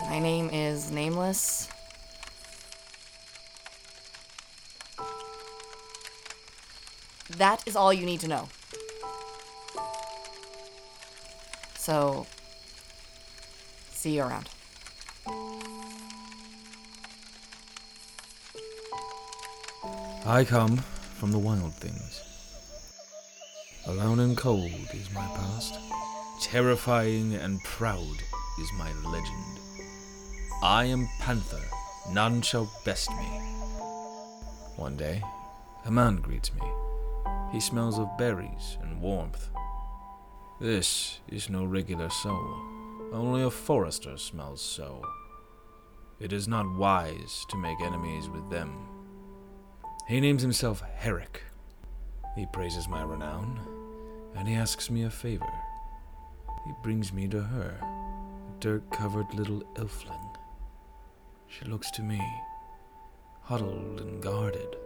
My name is Nameless. That is all you need to know. So, see you around. I come from the wild things. Alone and cold is my past. Terrifying and proud is my legend. I am Panther, none shall best me. One day, a man greets me. He smells of berries and warmth. This is no regular soul, only a forester smells so. It is not wise to make enemies with them. He names himself Herrik. He praises my renown, and he asks me a favor. He brings me to her, a dirt covered little elfling. She looks to me, huddled and guarded.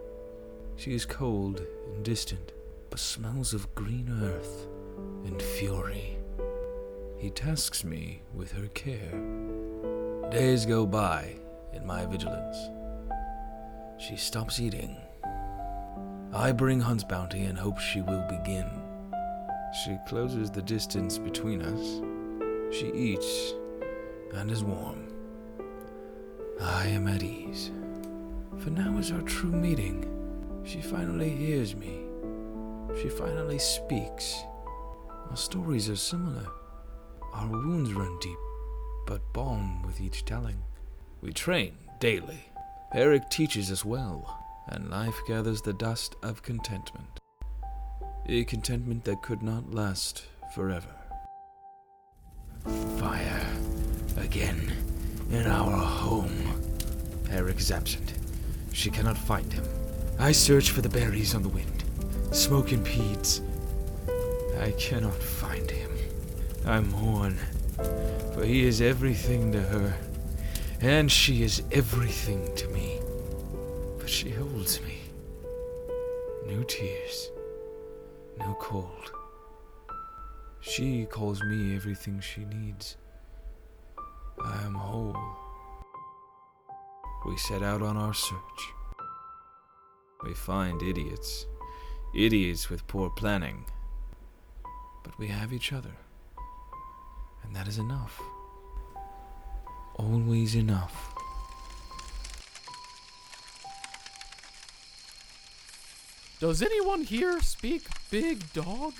She is cold and distant, but smells of green earth and fury. He tasks me with her care. Days go by in my vigilance. She stops eating. I bring Hunt's bounty and hope she will begin. She closes the distance between us. She eats and is warm. I am at ease. For now is our true meeting. She finally hears me. She finally speaks. Our stories are similar. Our wounds run deep, but balm with each telling. We train daily. Herrik teaches us well, and life gathers the dust of contentment. A contentment that could not last forever. Fire again in our home. Herrik is absent. She cannot find him. I search for the berries on the wind. Smoke impedes. I cannot find him. I mourn, for he is everything to her, and she is everything to me. But she holds me. No tears, no cold. She calls me everything she needs. I am whole. We set out on our search. We find idiots, idiots with poor planning. But we have each other. And that is enough. Always enough. Does anyone here speak big dog?